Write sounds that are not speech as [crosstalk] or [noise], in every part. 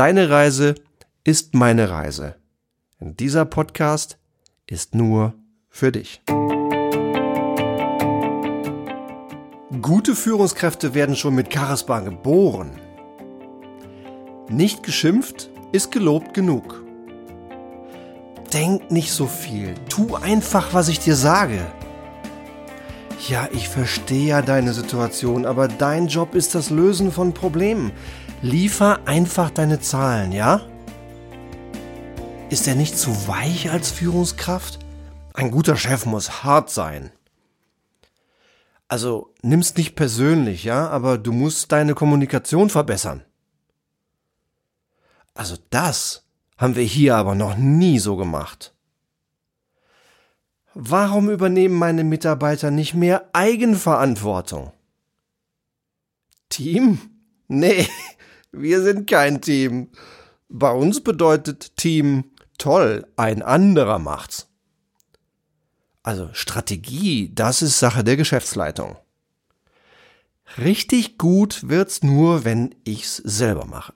Deine Reise ist meine Reise. Und dieser Podcast ist nur für dich. Gute Führungskräfte werden schon mit Charisma geboren. Nicht geschimpft ist gelobt genug. Denk nicht so viel. Tu einfach, was ich dir sage. Ja, ich verstehe ja deine Situation, aber dein Job ist das Lösen von Problemen. Liefer einfach deine Zahlen, ja? Ist er nicht zu weich als Führungskraft? Ein guter Chef muss hart sein. Also nimm's nicht persönlich, ja, aber du musst deine Kommunikation verbessern. Also das haben wir hier aber noch nie so gemacht. Warum übernehmen meine Mitarbeiter nicht mehr Eigenverantwortung? Team? Nee, wir sind kein Team. Bei uns bedeutet Team toll, ein anderer macht's. Also Strategie, das ist Sache der Geschäftsleitung. Richtig gut wird's nur, wenn ich's selber mache.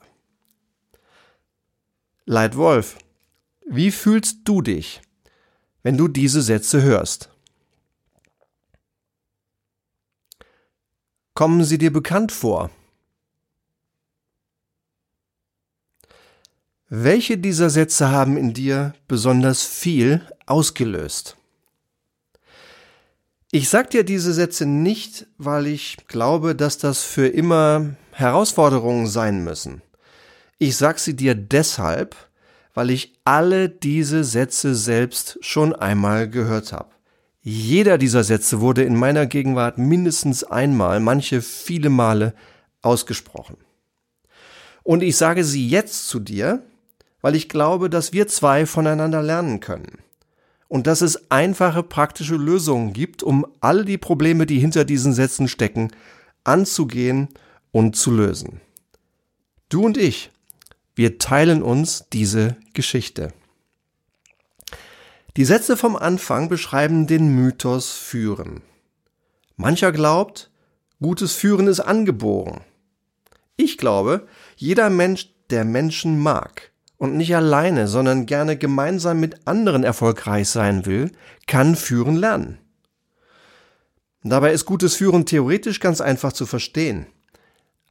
Leitwolf, wie fühlst du dich, wenn du diese Sätze hörst? Kommen sie dir bekannt vor? Welche dieser Sätze haben in dir besonders viel ausgelöst? Ich sag dir diese Sätze nicht, weil ich glaube, dass das für immer Herausforderungen sein müssen. Ich sag sie dir deshalb, weil ich alle diese Sätze selbst schon einmal gehört habe. Jeder dieser Sätze wurde in meiner Gegenwart mindestens einmal, manche viele Male ausgesprochen. Und ich sage sie jetzt zu dir, weil ich glaube, dass wir zwei voneinander lernen können. Und dass es einfache praktische Lösungen gibt, um all die Probleme, die hinter diesen Sätzen stecken, anzugehen und zu lösen. Du und ich, wir teilen uns diese Geschichte. Die Sätze vom Anfang beschreiben den Mythos Führen. Mancher glaubt, gutes Führen ist angeboren. Ich glaube, jeder Mensch, der Menschen mag und nicht alleine, sondern gerne gemeinsam mit anderen erfolgreich sein will, kann Führen lernen. Dabei ist gutes Führen theoretisch ganz einfach zu verstehen.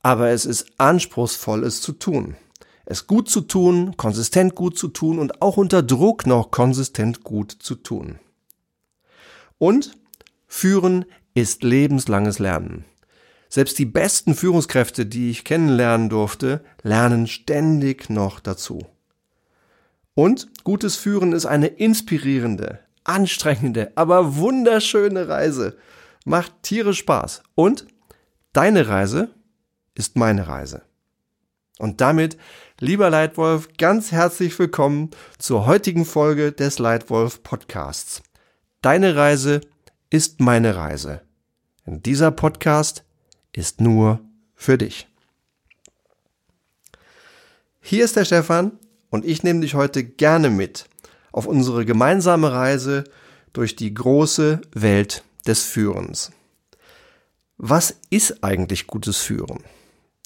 Aber es ist anspruchsvoll, es zu tun es gut zu tun, konsistent gut zu tun und auch unter Druck noch konsistent gut zu tun. Und führen ist lebenslanges Lernen. Selbst die besten Führungskräfte, die ich kennenlernen durfte, lernen ständig noch dazu. Und gutes Führen ist eine inspirierende, anstrengende, aber wunderschöne Reise. Macht Tiere Spaß. Und deine Reise ist meine Reise. Und damit Lieber Leitwolf, ganz herzlich willkommen zur heutigen Folge des Leitwolf Podcasts. Deine Reise ist meine Reise. Und dieser Podcast ist nur für dich. Hier ist der Stefan und ich nehme dich heute gerne mit auf unsere gemeinsame Reise durch die große Welt des Führens. Was ist eigentlich gutes Führen?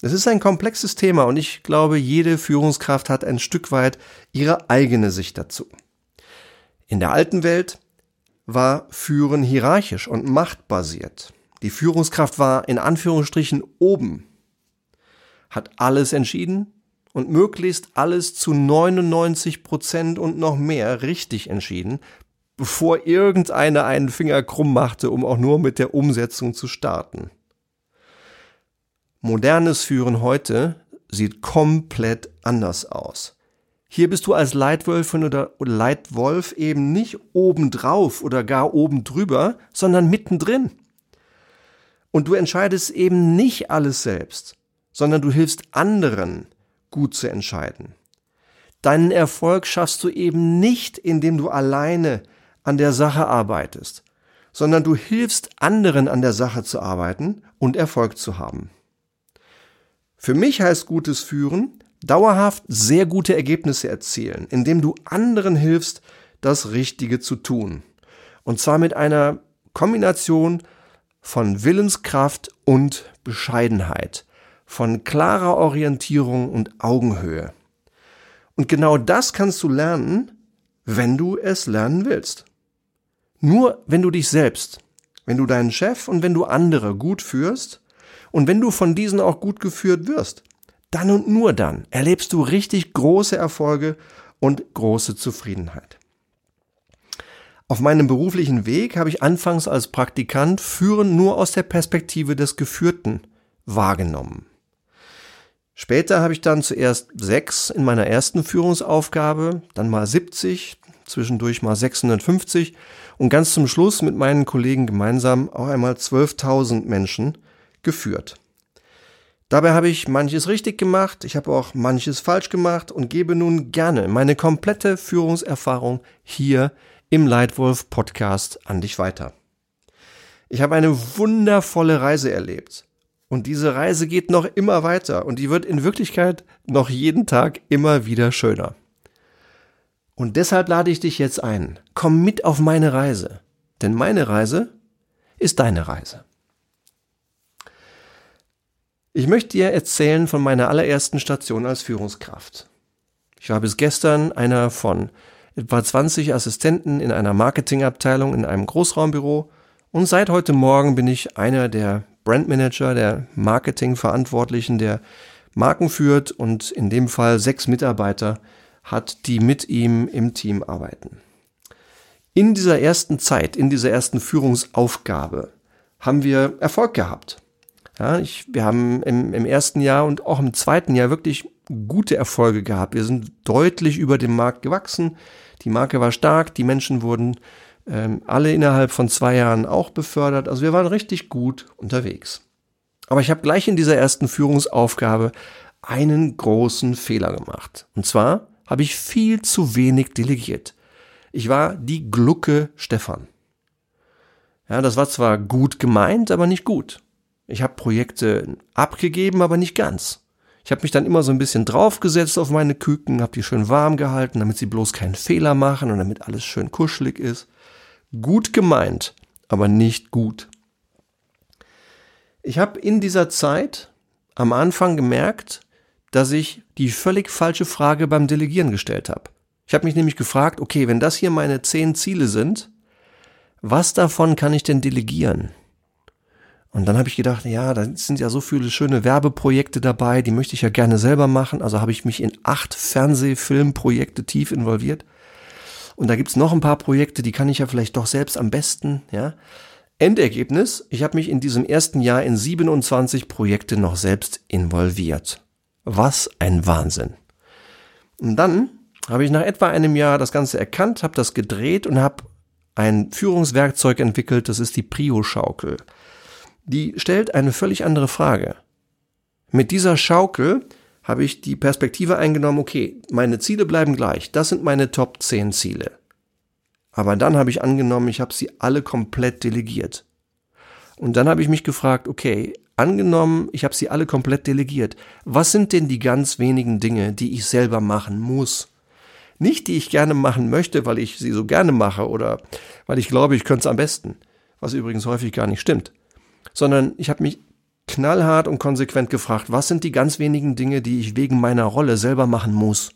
Es ist ein komplexes Thema und ich glaube, jede Führungskraft hat ein Stück weit ihre eigene Sicht dazu. In der alten Welt war Führen hierarchisch und machtbasiert. Die Führungskraft war in Anführungsstrichen oben, hat alles entschieden und möglichst alles zu 99 Prozent und noch mehr richtig entschieden, bevor irgendeiner einen Finger krumm machte, um auch nur mit der Umsetzung zu starten. Modernes Führen heute sieht komplett anders aus. Hier bist du als Leitwölfin oder Leitwolf eben nicht obendrauf oder gar oben drüber, sondern mittendrin. Und du entscheidest eben nicht alles selbst, sondern du hilfst anderen, gut zu entscheiden. Deinen Erfolg schaffst du eben nicht, indem du alleine an der Sache arbeitest, sondern du hilfst anderen an der Sache zu arbeiten und Erfolg zu haben. Für mich heißt gutes Führen, dauerhaft sehr gute Ergebnisse erzielen, indem du anderen hilfst, das Richtige zu tun. Und zwar mit einer Kombination von Willenskraft und Bescheidenheit, von klarer Orientierung und Augenhöhe. Und genau das kannst du lernen, wenn du es lernen willst. Nur wenn du dich selbst, wenn du deinen Chef und wenn du andere gut führst und wenn du von diesen auch gut geführt wirst, dann und nur dann erlebst du richtig große Erfolge und große Zufriedenheit. Auf meinem beruflichen Weg habe ich anfangs als Praktikant Führen nur aus der Perspektive des Geführten wahrgenommen. Später habe ich dann zuerst sechs in meiner ersten Führungsaufgabe, dann mal 70, zwischendurch mal 650 und ganz zum Schluss mit meinen Kollegen gemeinsam auch einmal 12.000 Menschen geführt. Dabei habe ich manches richtig gemacht, ich habe auch manches falsch gemacht und gebe nun gerne meine komplette Führungserfahrung hier im Leitwolf Podcast an dich weiter. Ich habe eine wundervolle Reise erlebt und diese Reise geht noch immer weiter und die wird in Wirklichkeit noch jeden Tag immer wieder schöner. Und deshalb lade ich dich jetzt ein. Komm mit auf meine Reise. Denn meine Reise ist deine Reise. Ich möchte dir erzählen von meiner allerersten Station als Führungskraft. Ich war bis gestern einer von etwa 20 Assistenten in einer Marketingabteilung in einem Großraumbüro und seit heute Morgen bin ich einer der Brandmanager, der Marketingverantwortlichen, der Marken führt und in dem Fall sechs Mitarbeiter hat, die mit ihm im Team arbeiten. In dieser ersten Zeit, in dieser ersten Führungsaufgabe haben wir Erfolg gehabt. Ja, ich, wir haben im, im ersten Jahr und auch im zweiten Jahr wirklich gute Erfolge gehabt. Wir sind deutlich über dem Markt gewachsen. Die Marke war stark, die Menschen wurden ähm, alle innerhalb von zwei Jahren auch befördert. Also wir waren richtig gut unterwegs. Aber ich habe gleich in dieser ersten Führungsaufgabe einen großen Fehler gemacht. Und zwar habe ich viel zu wenig delegiert. Ich war die Glucke Stefan. Ja, das war zwar gut gemeint, aber nicht gut. Ich habe Projekte abgegeben, aber nicht ganz. Ich habe mich dann immer so ein bisschen draufgesetzt auf meine Küken, habe die schön warm gehalten, damit sie bloß keinen Fehler machen und damit alles schön kuschelig ist. Gut gemeint, aber nicht gut. Ich habe in dieser Zeit am Anfang gemerkt, dass ich die völlig falsche Frage beim Delegieren gestellt habe. Ich habe mich nämlich gefragt, okay, wenn das hier meine zehn Ziele sind, was davon kann ich denn delegieren? Und dann habe ich gedacht, ja, da sind ja so viele schöne Werbeprojekte dabei, die möchte ich ja gerne selber machen. Also habe ich mich in acht Fernsehfilmprojekte tief involviert. Und da gibt's noch ein paar Projekte, die kann ich ja vielleicht doch selbst am besten, ja. Endergebnis, ich habe mich in diesem ersten Jahr in 27 Projekte noch selbst involviert. Was ein Wahnsinn. Und dann habe ich nach etwa einem Jahr das Ganze erkannt, habe das gedreht und habe ein Führungswerkzeug entwickelt, das ist die Prio-Schaukel die stellt eine völlig andere Frage. Mit dieser Schaukel habe ich die Perspektive eingenommen, okay, meine Ziele bleiben gleich, das sind meine Top 10 Ziele. Aber dann habe ich angenommen, ich habe sie alle komplett delegiert. Und dann habe ich mich gefragt, okay, angenommen, ich habe sie alle komplett delegiert, was sind denn die ganz wenigen Dinge, die ich selber machen muss? Nicht die ich gerne machen möchte, weil ich sie so gerne mache oder weil ich glaube, ich könnte es am besten, was übrigens häufig gar nicht stimmt sondern ich habe mich knallhart und konsequent gefragt, was sind die ganz wenigen Dinge, die ich wegen meiner Rolle selber machen muss.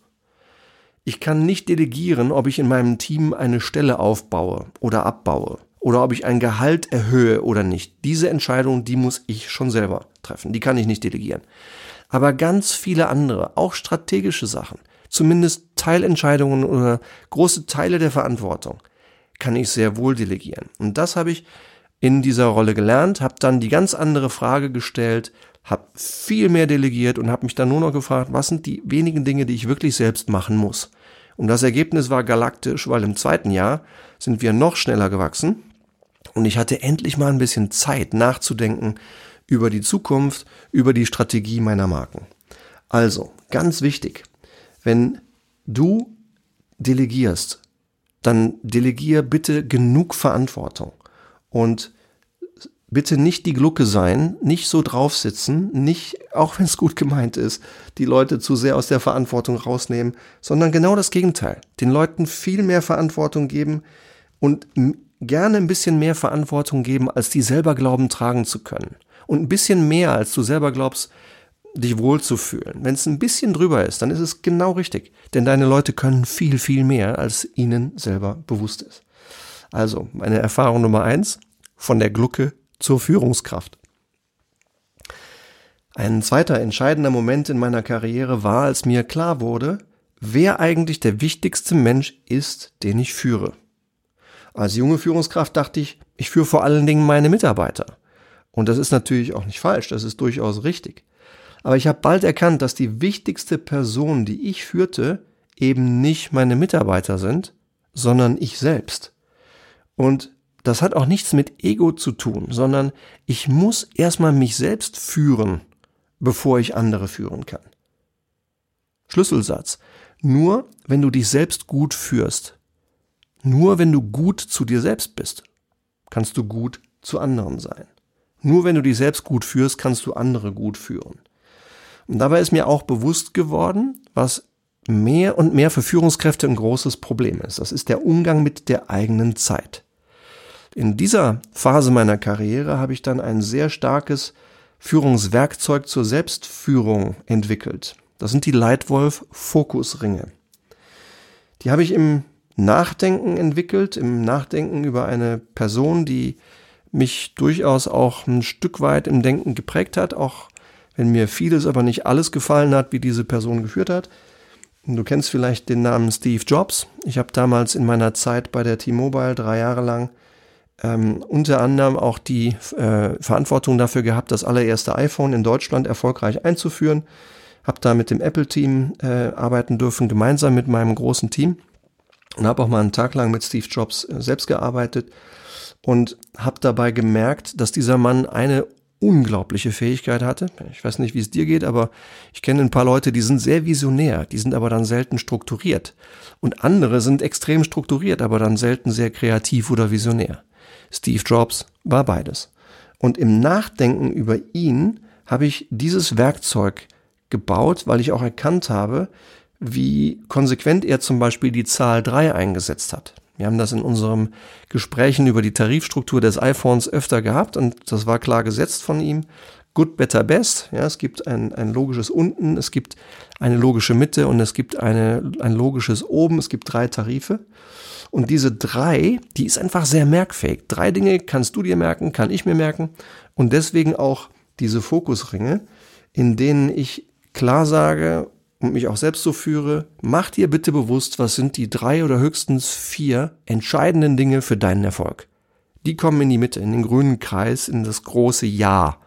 Ich kann nicht delegieren, ob ich in meinem Team eine Stelle aufbaue oder abbaue oder ob ich ein Gehalt erhöhe oder nicht. Diese Entscheidung, die muss ich schon selber treffen. Die kann ich nicht delegieren. Aber ganz viele andere, auch strategische Sachen, zumindest Teilentscheidungen oder große Teile der Verantwortung, kann ich sehr wohl delegieren. Und das habe ich in dieser Rolle gelernt, habe dann die ganz andere Frage gestellt, habe viel mehr delegiert und habe mich dann nur noch gefragt, was sind die wenigen Dinge, die ich wirklich selbst machen muss. Und das Ergebnis war galaktisch, weil im zweiten Jahr sind wir noch schneller gewachsen und ich hatte endlich mal ein bisschen Zeit nachzudenken über die Zukunft, über die Strategie meiner Marken. Also, ganz wichtig, wenn du delegierst, dann delegier bitte genug Verantwortung. Und bitte nicht die Glucke sein, nicht so draufsitzen, nicht, auch wenn es gut gemeint ist, die Leute zu sehr aus der Verantwortung rausnehmen, sondern genau das Gegenteil. Den Leuten viel mehr Verantwortung geben und gerne ein bisschen mehr Verantwortung geben, als die selber glauben tragen zu können. Und ein bisschen mehr, als du selber glaubst, dich wohlzufühlen. Wenn es ein bisschen drüber ist, dann ist es genau richtig. Denn deine Leute können viel, viel mehr, als ihnen selber bewusst ist. Also, meine Erfahrung Nummer eins, von der Glucke zur Führungskraft. Ein zweiter entscheidender Moment in meiner Karriere war, als mir klar wurde, wer eigentlich der wichtigste Mensch ist, den ich führe. Als junge Führungskraft dachte ich, ich führe vor allen Dingen meine Mitarbeiter. Und das ist natürlich auch nicht falsch, das ist durchaus richtig. Aber ich habe bald erkannt, dass die wichtigste Person, die ich führte, eben nicht meine Mitarbeiter sind, sondern ich selbst. Und das hat auch nichts mit Ego zu tun, sondern ich muss erstmal mich selbst führen, bevor ich andere führen kann. Schlüsselsatz. Nur wenn du dich selbst gut führst, nur wenn du gut zu dir selbst bist, kannst du gut zu anderen sein. Nur wenn du dich selbst gut führst, kannst du andere gut führen. Und dabei ist mir auch bewusst geworden, was mehr und mehr für Führungskräfte ein großes Problem ist. Das ist der Umgang mit der eigenen Zeit. In dieser Phase meiner Karriere habe ich dann ein sehr starkes Führungswerkzeug zur Selbstführung entwickelt. Das sind die Leitwolf Fokusringe. Die habe ich im Nachdenken entwickelt, im Nachdenken über eine Person, die mich durchaus auch ein Stück weit im Denken geprägt hat, auch wenn mir vieles, aber nicht alles gefallen hat, wie diese Person geführt hat. Du kennst vielleicht den Namen Steve Jobs. Ich habe damals in meiner Zeit bei der T-Mobile drei Jahre lang ähm, unter anderem auch die äh, Verantwortung dafür gehabt, das allererste iPhone in Deutschland erfolgreich einzuführen. Habe da mit dem Apple-Team äh, arbeiten dürfen, gemeinsam mit meinem großen Team und habe auch mal einen Tag lang mit Steve Jobs äh, selbst gearbeitet und habe dabei gemerkt, dass dieser Mann eine unglaubliche Fähigkeit hatte. Ich weiß nicht, wie es dir geht, aber ich kenne ein paar Leute, die sind sehr visionär, die sind aber dann selten strukturiert. Und andere sind extrem strukturiert, aber dann selten sehr kreativ oder visionär. Steve Jobs war beides. Und im Nachdenken über ihn habe ich dieses Werkzeug gebaut, weil ich auch erkannt habe, wie konsequent er zum Beispiel die Zahl 3 eingesetzt hat. Wir haben das in unseren Gesprächen über die Tarifstruktur des iPhones öfter gehabt und das war klar gesetzt von ihm. Good, better, best. Ja, es gibt ein, ein logisches Unten, es gibt eine logische Mitte und es gibt eine, ein logisches Oben. Es gibt drei Tarife. Und diese drei, die ist einfach sehr merkfähig. Drei Dinge kannst du dir merken, kann ich mir merken. Und deswegen auch diese Fokusringe, in denen ich klar sage, und mich auch selbst so führe, mach dir bitte bewusst, was sind die drei oder höchstens vier entscheidenden Dinge für deinen Erfolg. Die kommen in die Mitte, in den grünen Kreis, in das große Ja.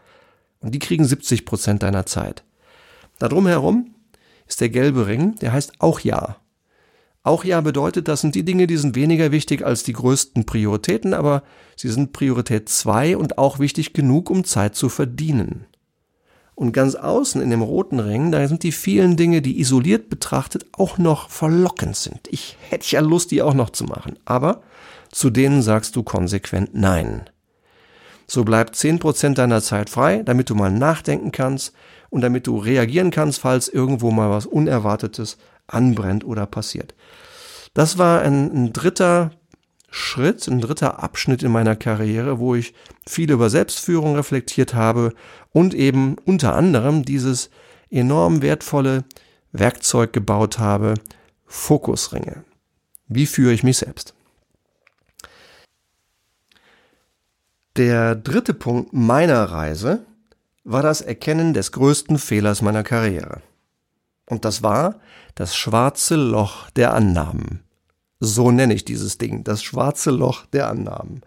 Und die kriegen 70 Prozent deiner Zeit. Darum herum ist der gelbe Ring, der heißt auch Ja. Auch Ja bedeutet, das sind die Dinge, die sind weniger wichtig als die größten Prioritäten, aber sie sind Priorität zwei und auch wichtig genug, um Zeit zu verdienen. Und ganz außen in dem roten Ring, da sind die vielen Dinge, die isoliert betrachtet auch noch verlockend sind. Ich hätte ja Lust, die auch noch zu machen. Aber zu denen sagst du konsequent Nein. So bleibt 10% deiner Zeit frei, damit du mal nachdenken kannst und damit du reagieren kannst, falls irgendwo mal was Unerwartetes anbrennt oder passiert. Das war ein, ein dritter Schritt, ein dritter Abschnitt in meiner Karriere, wo ich viel über Selbstführung reflektiert habe und eben unter anderem dieses enorm wertvolle Werkzeug gebaut habe, Fokusringe. Wie führe ich mich selbst? Der dritte Punkt meiner Reise war das Erkennen des größten Fehlers meiner Karriere. Und das war das schwarze Loch der Annahmen. So nenne ich dieses Ding, das schwarze Loch der Annahmen.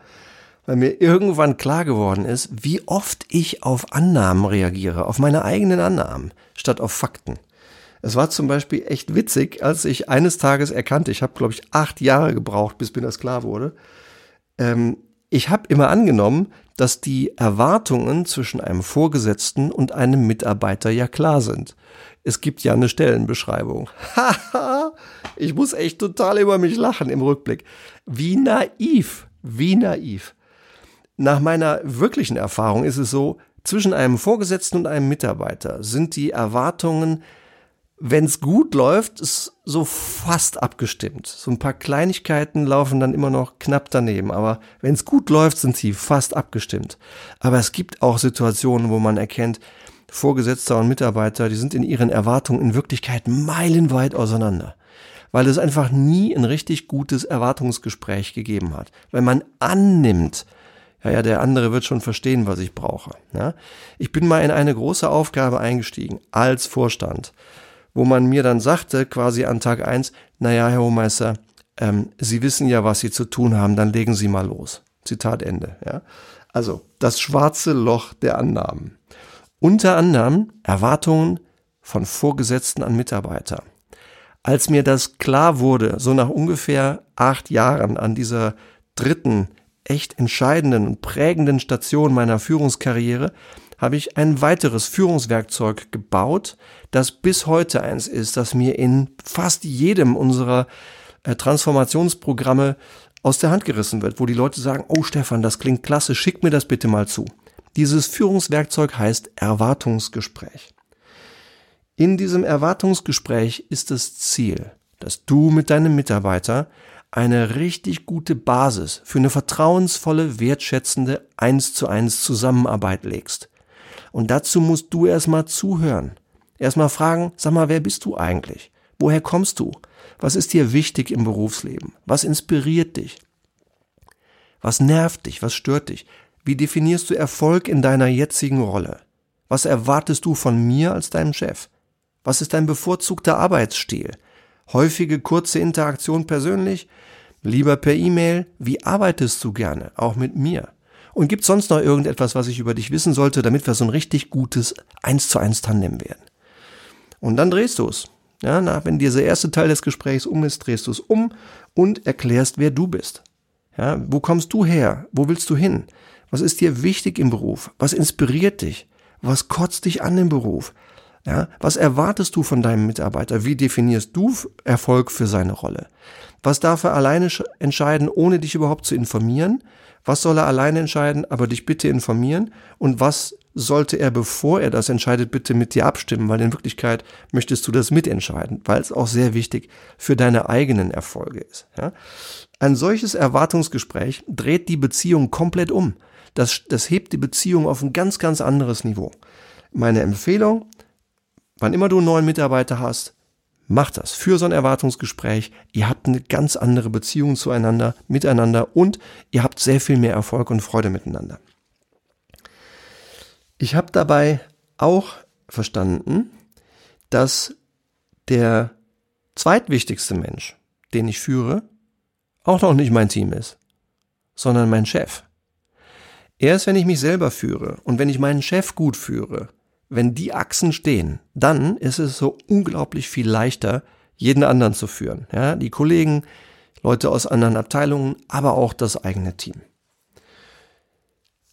Weil mir irgendwann klar geworden ist, wie oft ich auf Annahmen reagiere, auf meine eigenen Annahmen, statt auf Fakten. Es war zum Beispiel echt witzig, als ich eines Tages erkannte, ich habe, glaube ich, acht Jahre gebraucht, bis mir das klar wurde. Ähm, ich habe immer angenommen, dass die Erwartungen zwischen einem Vorgesetzten und einem Mitarbeiter ja klar sind. Es gibt ja eine Stellenbeschreibung. [laughs] Haha, ich muss echt total über mich lachen im Rückblick. Wie naiv, wie naiv. Nach meiner wirklichen Erfahrung ist es so, zwischen einem Vorgesetzten und einem Mitarbeiter sind die Erwartungen, wenn es gut läuft, ist so fast abgestimmt. So ein paar Kleinigkeiten laufen dann immer noch knapp daneben, aber wenn es gut läuft, sind sie fast abgestimmt. Aber es gibt auch Situationen, wo man erkennt, Vorgesetzter und Mitarbeiter, die sind in ihren Erwartungen in Wirklichkeit meilenweit auseinander. Weil es einfach nie ein richtig gutes Erwartungsgespräch gegeben hat. Wenn man annimmt, ja, ja, der andere wird schon verstehen, was ich brauche. Ja? Ich bin mal in eine große Aufgabe eingestiegen als Vorstand, wo man mir dann sagte, quasi an Tag eins, naja, Herr Hohmeister, ähm, Sie wissen ja, was Sie zu tun haben, dann legen Sie mal los. Zitat Ende. Ja? Also das schwarze Loch der Annahmen. Unter anderem Erwartungen von Vorgesetzten an Mitarbeiter. Als mir das klar wurde, so nach ungefähr acht Jahren an dieser dritten, echt entscheidenden und prägenden Station meiner Führungskarriere, habe ich ein weiteres Führungswerkzeug gebaut, das bis heute eins ist, das mir in fast jedem unserer äh, Transformationsprogramme aus der Hand gerissen wird, wo die Leute sagen, oh Stefan, das klingt klasse, schick mir das bitte mal zu. Dieses Führungswerkzeug heißt Erwartungsgespräch. In diesem Erwartungsgespräch ist das Ziel, dass du mit deinem Mitarbeiter eine richtig gute Basis für eine vertrauensvolle, wertschätzende eins zu eins Zusammenarbeit legst. Und dazu musst du erstmal zuhören. Erstmal fragen, sag mal, wer bist du eigentlich? Woher kommst du? Was ist dir wichtig im Berufsleben? Was inspiriert dich? Was nervt dich? Was stört dich? Wie definierst du Erfolg in deiner jetzigen Rolle? Was erwartest du von mir als deinem Chef? Was ist dein bevorzugter Arbeitsstil? Häufige kurze Interaktion persönlich? Lieber per E-Mail? Wie arbeitest du gerne? Auch mit mir? Und gibt sonst noch irgendetwas, was ich über dich wissen sollte, damit wir so ein richtig gutes 1 zu 1 Tandem werden? Und dann drehst du es. Ja, na, wenn dieser erste Teil des Gesprächs um ist, drehst du es um und erklärst, wer du bist. Ja, wo kommst du her? Wo willst du hin? Was ist dir wichtig im Beruf? Was inspiriert dich? Was kotzt dich an im Beruf? Ja, was erwartest du von deinem Mitarbeiter? Wie definierst du Erfolg für seine Rolle? Was darf er alleine entscheiden, ohne dich überhaupt zu informieren? Was soll er alleine entscheiden, aber dich bitte informieren? Und was sollte er, bevor er das entscheidet, bitte mit dir abstimmen, weil in Wirklichkeit möchtest du das mitentscheiden, weil es auch sehr wichtig für deine eigenen Erfolge ist. Ja? Ein solches Erwartungsgespräch dreht die Beziehung komplett um. Das, das hebt die Beziehung auf ein ganz, ganz anderes Niveau. Meine Empfehlung, wann immer du einen neuen Mitarbeiter hast, mach das. Für so ein Erwartungsgespräch. Ihr habt eine ganz andere Beziehung zueinander, miteinander und ihr habt sehr viel mehr Erfolg und Freude miteinander. Ich habe dabei auch verstanden, dass der zweitwichtigste Mensch, den ich führe, auch noch nicht mein Team ist, sondern mein Chef. Erst wenn ich mich selber führe und wenn ich meinen Chef gut führe, wenn die Achsen stehen, dann ist es so unglaublich viel leichter, jeden anderen zu führen. Ja, die Kollegen, Leute aus anderen Abteilungen, aber auch das eigene Team.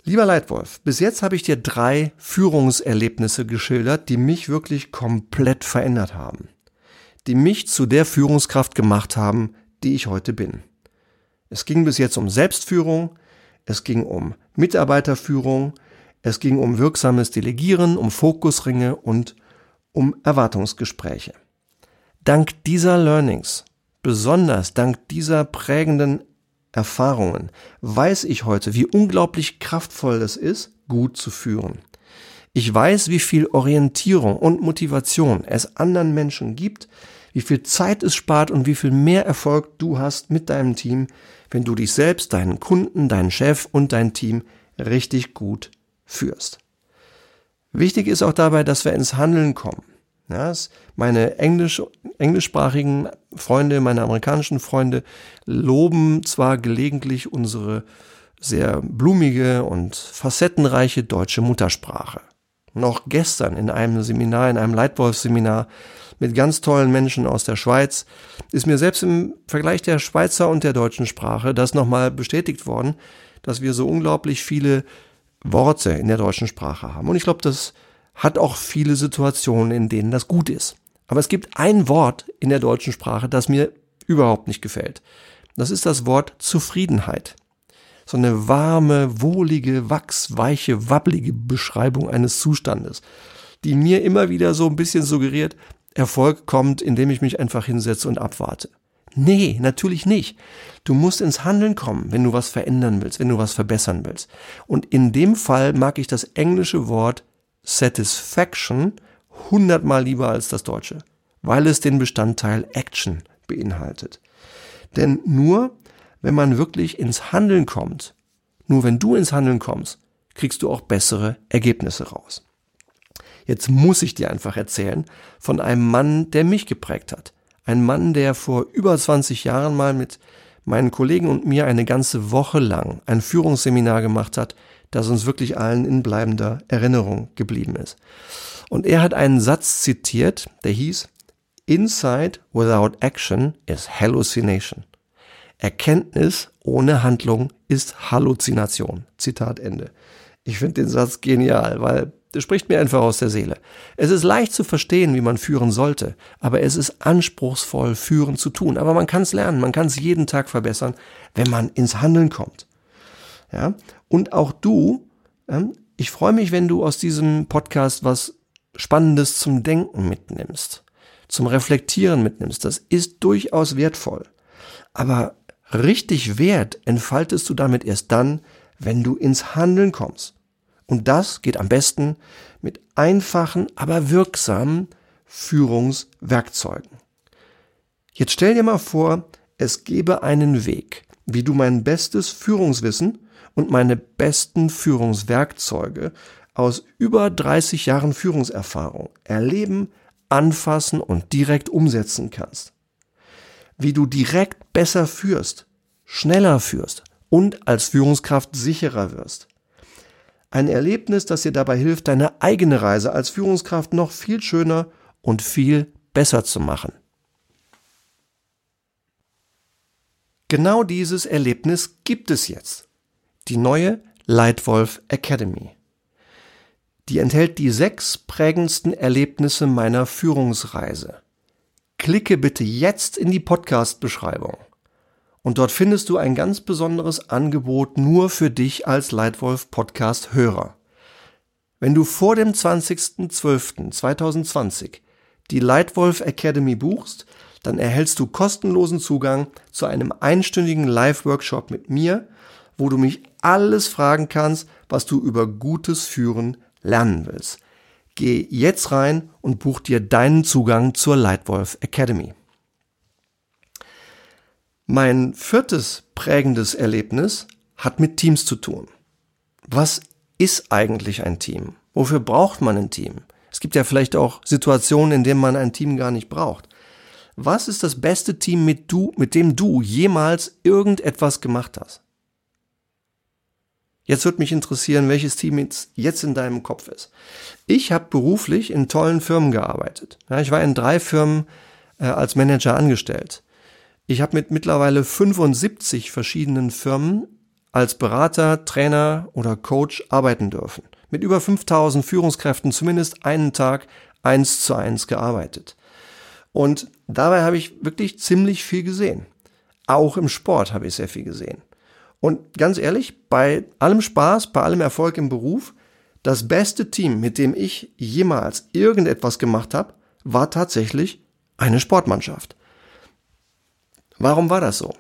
Lieber Leitwolf, bis jetzt habe ich dir drei Führungserlebnisse geschildert, die mich wirklich komplett verändert haben. Die mich zu der Führungskraft gemacht haben, die ich heute bin. Es ging bis jetzt um Selbstführung, es ging um Mitarbeiterführung, es ging um wirksames Delegieren, um Fokusringe und um Erwartungsgespräche. Dank dieser Learnings, besonders dank dieser prägenden Erfahrungen weiß ich heute, wie unglaublich kraftvoll es ist, gut zu führen. Ich weiß, wie viel Orientierung und Motivation es anderen Menschen gibt, wie viel Zeit es spart und wie viel mehr Erfolg du hast mit deinem Team, wenn du dich selbst, deinen Kunden, deinen Chef und dein Team richtig gut führst. Wichtig ist auch dabei, dass wir ins Handeln kommen. Ja, meine Englisch, englischsprachigen Freunde, meine amerikanischen Freunde loben zwar gelegentlich unsere sehr blumige und facettenreiche deutsche Muttersprache. Noch gestern in einem Seminar, in einem Leitwolf-Seminar mit ganz tollen Menschen aus der Schweiz, ist mir selbst im Vergleich der Schweizer und der deutschen Sprache das nochmal bestätigt worden, dass wir so unglaublich viele Worte in der deutschen Sprache haben. Und ich glaube, das hat auch viele Situationen, in denen das gut ist. Aber es gibt ein Wort in der deutschen Sprache, das mir überhaupt nicht gefällt. Das ist das Wort Zufriedenheit. So eine warme, wohlige, wachsweiche, wabbelige Beschreibung eines Zustandes, die mir immer wieder so ein bisschen suggeriert, Erfolg kommt, indem ich mich einfach hinsetze und abwarte. Nee, natürlich nicht. Du musst ins Handeln kommen, wenn du was verändern willst, wenn du was verbessern willst. Und in dem Fall mag ich das englische Wort Satisfaction hundertmal lieber als das deutsche, weil es den Bestandteil Action beinhaltet. Denn nur wenn man wirklich ins Handeln kommt, nur wenn du ins Handeln kommst, kriegst du auch bessere Ergebnisse raus. Jetzt muss ich dir einfach erzählen von einem Mann, der mich geprägt hat. Ein Mann, der vor über 20 Jahren mal mit meinen Kollegen und mir eine ganze Woche lang ein Führungsseminar gemacht hat, das uns wirklich allen in bleibender Erinnerung geblieben ist. Und er hat einen Satz zitiert, der hieß, Insight without action is hallucination. Erkenntnis ohne Handlung ist Halluzination. Zitat Ende. Ich finde den Satz genial, weil der spricht mir einfach aus der Seele. Es ist leicht zu verstehen, wie man führen sollte, aber es ist anspruchsvoll, führen zu tun. Aber man kann es lernen, man kann es jeden Tag verbessern, wenn man ins Handeln kommt. Ja? Und auch du, ich freue mich, wenn du aus diesem Podcast was Spannendes zum Denken mitnimmst, zum Reflektieren mitnimmst. Das ist durchaus wertvoll. Aber richtig Wert entfaltest du damit erst dann, wenn du ins Handeln kommst. Und das geht am besten mit einfachen, aber wirksamen Führungswerkzeugen. Jetzt stell dir mal vor, es gäbe einen Weg, wie du mein bestes Führungswissen und meine besten Führungswerkzeuge aus über 30 Jahren Führungserfahrung erleben, anfassen und direkt umsetzen kannst. Wie du direkt besser führst, schneller führst und als Führungskraft sicherer wirst. Ein Erlebnis, das dir dabei hilft, deine eigene Reise als Führungskraft noch viel schöner und viel besser zu machen. Genau dieses Erlebnis gibt es jetzt. Die neue Leitwolf Academy. Die enthält die sechs prägendsten Erlebnisse meiner Führungsreise. Klicke bitte jetzt in die Podcast-Beschreibung. Und dort findest du ein ganz besonderes Angebot nur für dich als Leitwolf Podcast Hörer. Wenn du vor dem 20.12.2020 die Leitwolf Academy buchst, dann erhältst du kostenlosen Zugang zu einem einstündigen Live-Workshop mit mir, wo du mich alles fragen kannst, was du über gutes Führen lernen willst. Geh jetzt rein und buch dir deinen Zugang zur Leitwolf Academy. Mein viertes prägendes Erlebnis hat mit Teams zu tun. Was ist eigentlich ein Team? Wofür braucht man ein Team? Es gibt ja vielleicht auch Situationen, in denen man ein Team gar nicht braucht. Was ist das beste Team, mit, du, mit dem du jemals irgendetwas gemacht hast? Jetzt würde mich interessieren, welches Team jetzt in deinem Kopf ist. Ich habe beruflich in tollen Firmen gearbeitet. Ja, ich war in drei Firmen äh, als Manager angestellt. Ich habe mit mittlerweile 75 verschiedenen Firmen als Berater, Trainer oder Coach arbeiten dürfen. Mit über 5000 Führungskräften zumindest einen Tag eins zu eins gearbeitet. Und dabei habe ich wirklich ziemlich viel gesehen. Auch im Sport habe ich sehr viel gesehen. Und ganz ehrlich, bei allem Spaß, bei allem Erfolg im Beruf, das beste Team, mit dem ich jemals irgendetwas gemacht habe, war tatsächlich eine Sportmannschaft. Warum war das so?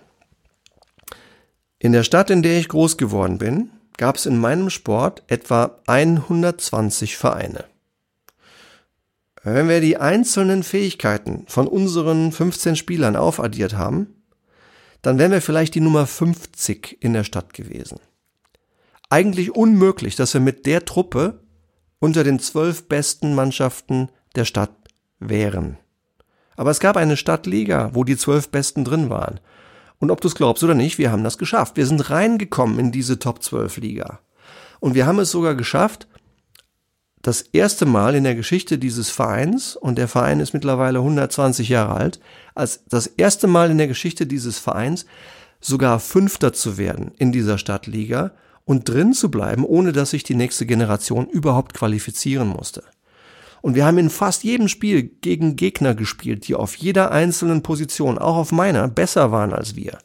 In der Stadt, in der ich groß geworden bin, gab es in meinem Sport etwa 120 Vereine. Wenn wir die einzelnen Fähigkeiten von unseren 15 Spielern aufaddiert haben, dann wären wir vielleicht die Nummer 50 in der Stadt gewesen. Eigentlich unmöglich, dass wir mit der Truppe unter den zwölf besten Mannschaften der Stadt wären. Aber es gab eine Stadtliga, wo die zwölf Besten drin waren. Und ob du es glaubst oder nicht, wir haben das geschafft. Wir sind reingekommen in diese Top 12 Liga. Und wir haben es sogar geschafft, das erste Mal in der Geschichte dieses Vereins, und der Verein ist mittlerweile 120 Jahre alt, als das erste Mal in der Geschichte dieses Vereins sogar Fünfter zu werden in dieser Stadtliga und drin zu bleiben, ohne dass sich die nächste Generation überhaupt qualifizieren musste. Und wir haben in fast jedem Spiel gegen Gegner gespielt, die auf jeder einzelnen Position, auch auf meiner, besser waren als wir.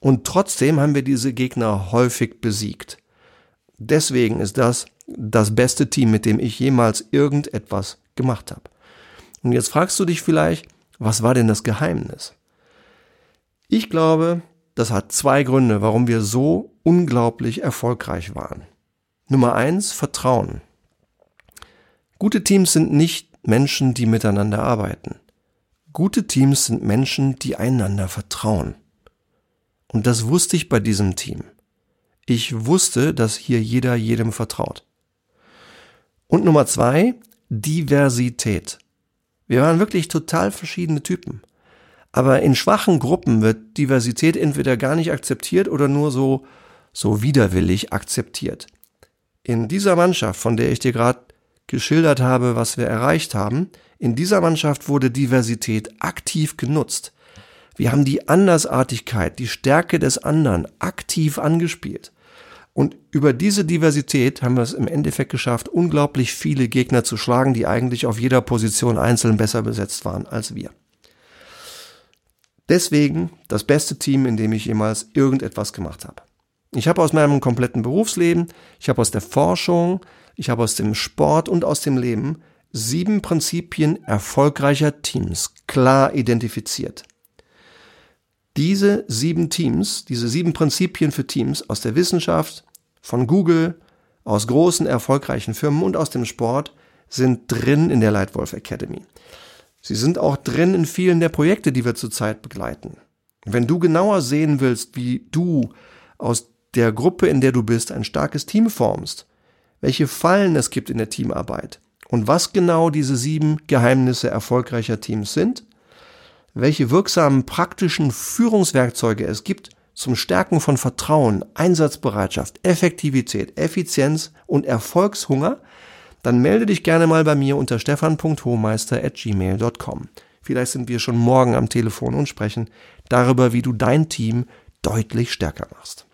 Und trotzdem haben wir diese Gegner häufig besiegt. Deswegen ist das das beste Team, mit dem ich jemals irgendetwas gemacht habe. Und jetzt fragst du dich vielleicht, was war denn das Geheimnis? Ich glaube, das hat zwei Gründe, warum wir so unglaublich erfolgreich waren. Nummer eins, Vertrauen. Gute Teams sind nicht Menschen, die miteinander arbeiten. Gute Teams sind Menschen, die einander vertrauen. Und das wusste ich bei diesem Team. Ich wusste, dass hier jeder jedem vertraut. Und Nummer zwei, Diversität. Wir waren wirklich total verschiedene Typen. Aber in schwachen Gruppen wird Diversität entweder gar nicht akzeptiert oder nur so, so widerwillig akzeptiert. In dieser Mannschaft, von der ich dir gerade geschildert habe, was wir erreicht haben, in dieser Mannschaft wurde Diversität aktiv genutzt. Wir haben die Andersartigkeit, die Stärke des anderen aktiv angespielt. Und über diese Diversität haben wir es im Endeffekt geschafft, unglaublich viele Gegner zu schlagen, die eigentlich auf jeder Position einzeln besser besetzt waren als wir. Deswegen das beste Team, in dem ich jemals irgendetwas gemacht habe. Ich habe aus meinem kompletten Berufsleben, ich habe aus der Forschung, ich habe aus dem Sport und aus dem Leben sieben Prinzipien erfolgreicher Teams klar identifiziert. Diese sieben Teams, diese sieben Prinzipien für Teams aus der Wissenschaft, von Google, aus großen erfolgreichen Firmen und aus dem Sport sind drin in der Lightwolf Academy. Sie sind auch drin in vielen der Projekte, die wir zurzeit begleiten. Wenn du genauer sehen willst, wie du aus der Gruppe, in der du bist, ein starkes Team formst, welche Fallen es gibt in der Teamarbeit und was genau diese sieben Geheimnisse erfolgreicher Teams sind, welche wirksamen praktischen Führungswerkzeuge es gibt zum Stärken von Vertrauen, Einsatzbereitschaft, Effektivität, Effizienz und Erfolgshunger, dann melde dich gerne mal bei mir unter stefan.hohmeister.gmail.com. Vielleicht sind wir schon morgen am Telefon und sprechen darüber, wie du dein Team deutlich stärker machst.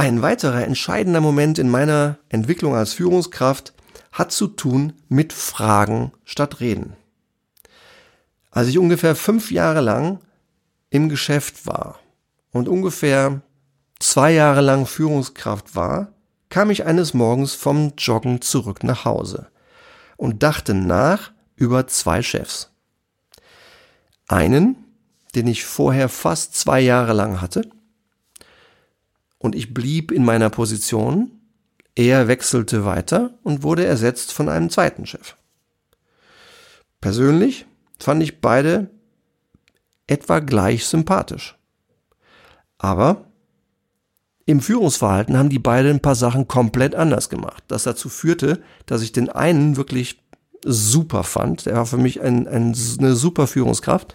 Ein weiterer entscheidender Moment in meiner Entwicklung als Führungskraft hat zu tun mit Fragen statt Reden. Als ich ungefähr fünf Jahre lang im Geschäft war und ungefähr zwei Jahre lang Führungskraft war, kam ich eines Morgens vom Joggen zurück nach Hause und dachte nach über zwei Chefs. Einen, den ich vorher fast zwei Jahre lang hatte, und ich blieb in meiner Position, er wechselte weiter und wurde ersetzt von einem zweiten Chef. Persönlich fand ich beide etwa gleich sympathisch. Aber im Führungsverhalten haben die beide ein paar Sachen komplett anders gemacht. Das dazu führte, dass ich den einen wirklich super fand. Der war für mich ein, ein, eine super Führungskraft.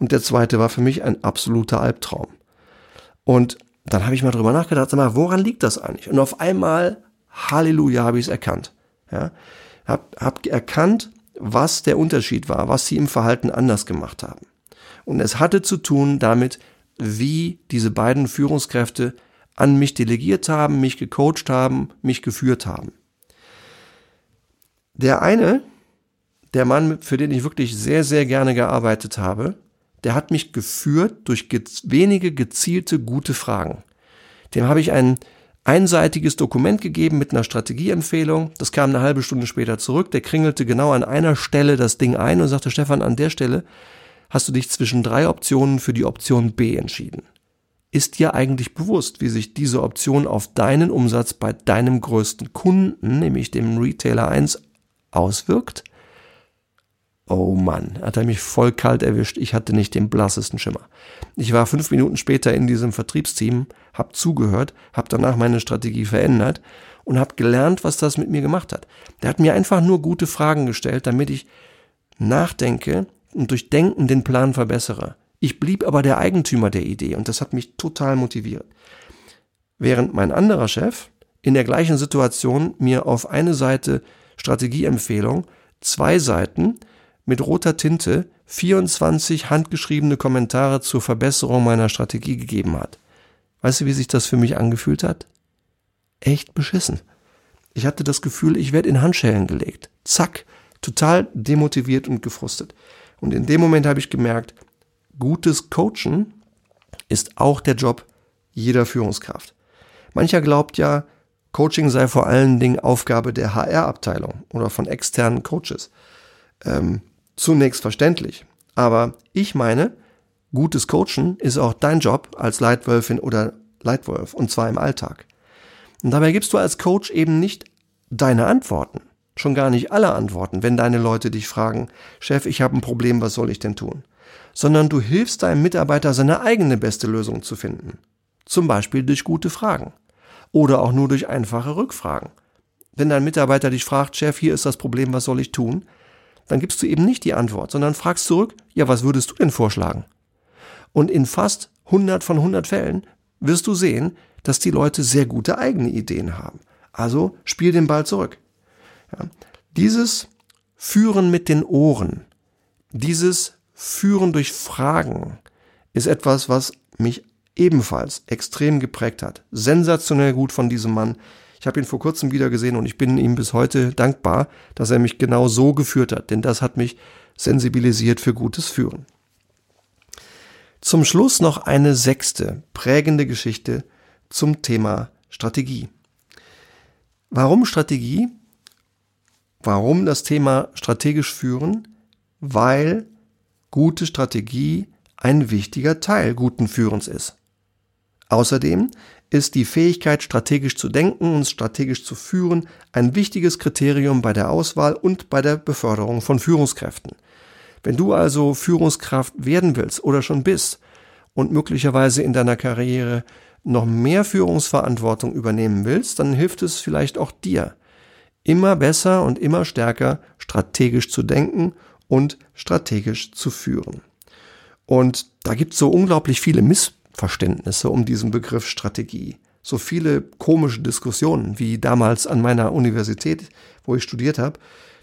Und der zweite war für mich ein absoluter Albtraum. Und dann habe ich mal drüber nachgedacht, sag mal, woran liegt das eigentlich? Und auf einmal, Halleluja, habe ich es erkannt. Ja, hab, hab erkannt, was der Unterschied war, was sie im Verhalten anders gemacht haben. Und es hatte zu tun damit, wie diese beiden Führungskräfte an mich delegiert haben, mich gecoacht haben, mich geführt haben. Der eine, der Mann, für den ich wirklich sehr, sehr gerne gearbeitet habe, der hat mich geführt durch wenige gezielte gute Fragen. Dem habe ich ein einseitiges Dokument gegeben mit einer Strategieempfehlung. Das kam eine halbe Stunde später zurück. Der kringelte genau an einer Stelle das Ding ein und sagte, Stefan, an der Stelle hast du dich zwischen drei Optionen für die Option B entschieden. Ist dir eigentlich bewusst, wie sich diese Option auf deinen Umsatz bei deinem größten Kunden, nämlich dem Retailer 1, auswirkt? Oh Mann, hat er mich voll kalt erwischt. Ich hatte nicht den blassesten Schimmer. Ich war fünf Minuten später in diesem Vertriebsteam, hab zugehört, hab danach meine Strategie verändert und hab gelernt, was das mit mir gemacht hat. Der hat mir einfach nur gute Fragen gestellt, damit ich nachdenke und durch Denken den Plan verbessere. Ich blieb aber der Eigentümer der Idee und das hat mich total motiviert. Während mein anderer Chef in der gleichen Situation mir auf eine Seite Strategieempfehlung, zwei Seiten mit roter Tinte 24 handgeschriebene Kommentare zur Verbesserung meiner Strategie gegeben hat. Weißt du, wie sich das für mich angefühlt hat? Echt beschissen. Ich hatte das Gefühl, ich werde in Handschellen gelegt. Zack, total demotiviert und gefrustet. Und in dem Moment habe ich gemerkt, gutes Coachen ist auch der Job jeder Führungskraft. Mancher glaubt ja, Coaching sei vor allen Dingen Aufgabe der HR-Abteilung oder von externen Coaches. Ähm, zunächst verständlich. Aber ich meine, gutes Coachen ist auch dein Job als Leitwölfin oder Leitwolf und zwar im Alltag. Und dabei gibst du als Coach eben nicht deine Antworten, schon gar nicht alle Antworten, wenn deine Leute dich fragen, Chef, ich habe ein Problem, was soll ich denn tun? Sondern du hilfst deinem Mitarbeiter, seine eigene beste Lösung zu finden. Zum Beispiel durch gute Fragen. Oder auch nur durch einfache Rückfragen. Wenn dein Mitarbeiter dich fragt, Chef, hier ist das Problem, was soll ich tun? Dann gibst du eben nicht die Antwort, sondern fragst zurück, ja, was würdest du denn vorschlagen? Und in fast 100 von 100 Fällen wirst du sehen, dass die Leute sehr gute eigene Ideen haben. Also spiel den Ball zurück. Ja. Dieses Führen mit den Ohren, dieses Führen durch Fragen ist etwas, was mich ebenfalls extrem geprägt hat. Sensationell gut von diesem Mann. Ich habe ihn vor kurzem wieder gesehen und ich bin ihm bis heute dankbar, dass er mich genau so geführt hat, denn das hat mich sensibilisiert für gutes Führen. Zum Schluss noch eine sechste prägende Geschichte zum Thema Strategie. Warum Strategie? Warum das Thema strategisch führen? Weil gute Strategie ein wichtiger Teil guten Führens ist. Außerdem ist die Fähigkeit, strategisch zu denken und strategisch zu führen, ein wichtiges Kriterium bei der Auswahl und bei der Beförderung von Führungskräften. Wenn du also Führungskraft werden willst oder schon bist und möglicherweise in deiner Karriere noch mehr Führungsverantwortung übernehmen willst, dann hilft es vielleicht auch dir, immer besser und immer stärker strategisch zu denken und strategisch zu führen. Und da gibt es so unglaublich viele Missverständnisse um diesen Begriff Strategie. So viele komische Diskussionen, wie damals an meiner Universität, wo ich studiert habe.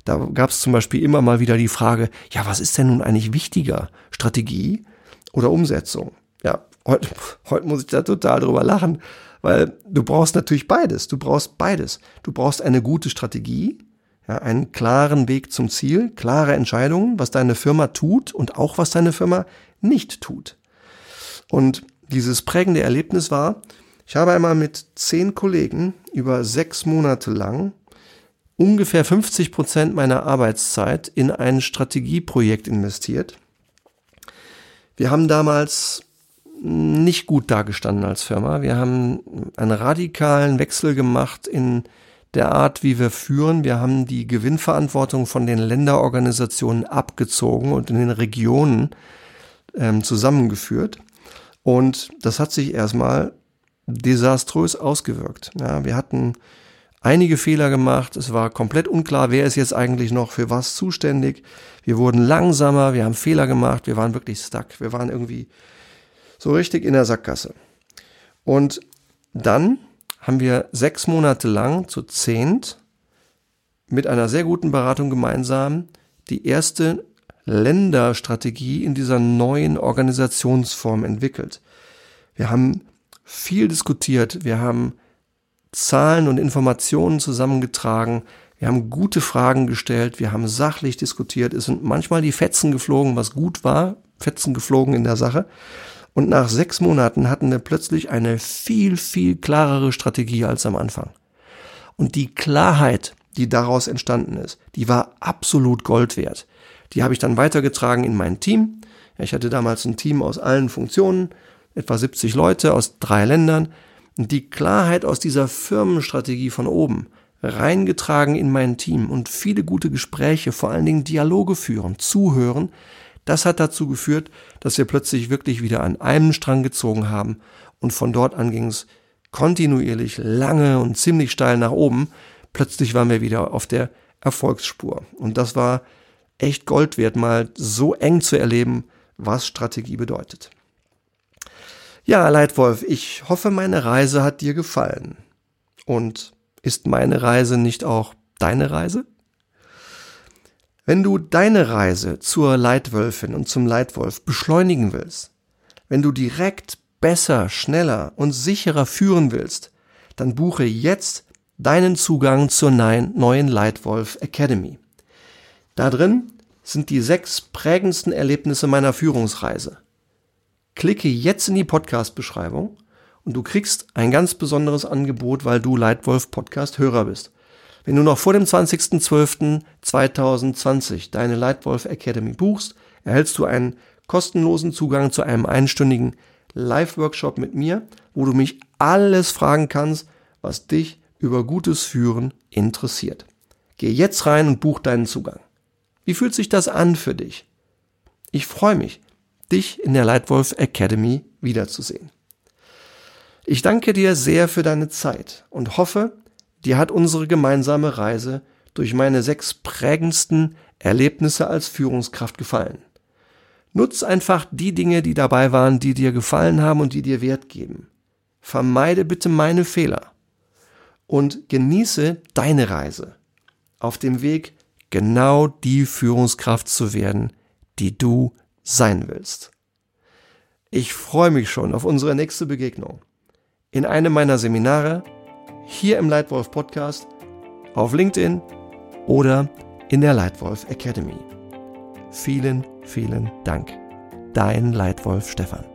Da gab es zum Beispiel immer mal wieder die Frage, ja, was ist denn nun eigentlich wichtiger? Strategie oder Umsetzung? Ja, heute, heute muss ich da total drüber lachen, weil du brauchst natürlich beides. Du brauchst beides. Du brauchst eine gute Strategie, ja, einen klaren Weg zum Ziel, klare Entscheidungen, was deine Firma tut und auch was deine Firma nicht tut. Und dieses prägende Erlebnis war, ich habe einmal mit zehn Kollegen über sechs Monate lang ungefähr 50 Prozent meiner Arbeitszeit in ein Strategieprojekt investiert. Wir haben damals nicht gut dagestanden als Firma. Wir haben einen radikalen Wechsel gemacht in der Art, wie wir führen. Wir haben die Gewinnverantwortung von den Länderorganisationen abgezogen und in den Regionen ähm, zusammengeführt. Und das hat sich erstmal desaströs ausgewirkt. Ja, wir hatten einige Fehler gemacht. Es war komplett unklar, wer ist jetzt eigentlich noch für was zuständig. Wir wurden langsamer, wir haben Fehler gemacht, wir waren wirklich stuck. Wir waren irgendwie so richtig in der Sackgasse. Und dann haben wir sechs Monate lang zu zehnt mit einer sehr guten Beratung gemeinsam die erste Länderstrategie in dieser neuen Organisationsform entwickelt. Wir haben viel diskutiert, wir haben Zahlen und Informationen zusammengetragen, wir haben gute Fragen gestellt, wir haben sachlich diskutiert, es sind manchmal die Fetzen geflogen, was gut war, Fetzen geflogen in der Sache. Und nach sechs Monaten hatten wir plötzlich eine viel, viel klarere Strategie als am Anfang. Und die Klarheit, die daraus entstanden ist, die war absolut Gold wert. Die habe ich dann weitergetragen in mein Team. Ich hatte damals ein Team aus allen Funktionen, etwa 70 Leute aus drei Ländern. Und die Klarheit aus dieser Firmenstrategie von oben reingetragen in mein Team und viele gute Gespräche, vor allen Dingen Dialoge führen, zuhören, das hat dazu geführt, dass wir plötzlich wirklich wieder an einem Strang gezogen haben und von dort an ging es kontinuierlich lange und ziemlich steil nach oben. Plötzlich waren wir wieder auf der Erfolgsspur. Und das war echt Gold wert, mal so eng zu erleben, was Strategie bedeutet. Ja, Leitwolf, ich hoffe, meine Reise hat dir gefallen. Und ist meine Reise nicht auch deine Reise? Wenn du deine Reise zur Leitwölfin und zum Leitwolf beschleunigen willst, wenn du direkt besser, schneller und sicherer führen willst, dann buche jetzt deinen Zugang zur neuen Leitwolf Academy. Da drin sind die sechs prägendsten Erlebnisse meiner Führungsreise. Klicke jetzt in die Podcast-Beschreibung und du kriegst ein ganz besonderes Angebot, weil du Leitwolf Podcast Hörer bist. Wenn du noch vor dem 20.12.2020 deine Lightwolf Academy buchst, erhältst du einen kostenlosen Zugang zu einem einstündigen Live-Workshop mit mir, wo du mich alles fragen kannst, was dich über gutes Führen interessiert. Geh jetzt rein und buch deinen Zugang. Wie fühlt sich das an für dich? Ich freue mich, dich in der Leitwolf Academy wiederzusehen. Ich danke dir sehr für deine Zeit und hoffe, dir hat unsere gemeinsame Reise durch meine sechs prägendsten Erlebnisse als Führungskraft gefallen. Nutz einfach die Dinge, die dabei waren, die dir gefallen haben und die dir Wert geben. Vermeide bitte meine Fehler und genieße deine Reise auf dem Weg, genau die Führungskraft zu werden, die du sein willst. Ich freue mich schon auf unsere nächste Begegnung. In einem meiner Seminare, hier im Leitwolf Podcast, auf LinkedIn oder in der Leitwolf Academy. Vielen, vielen Dank. Dein Leitwolf Stefan.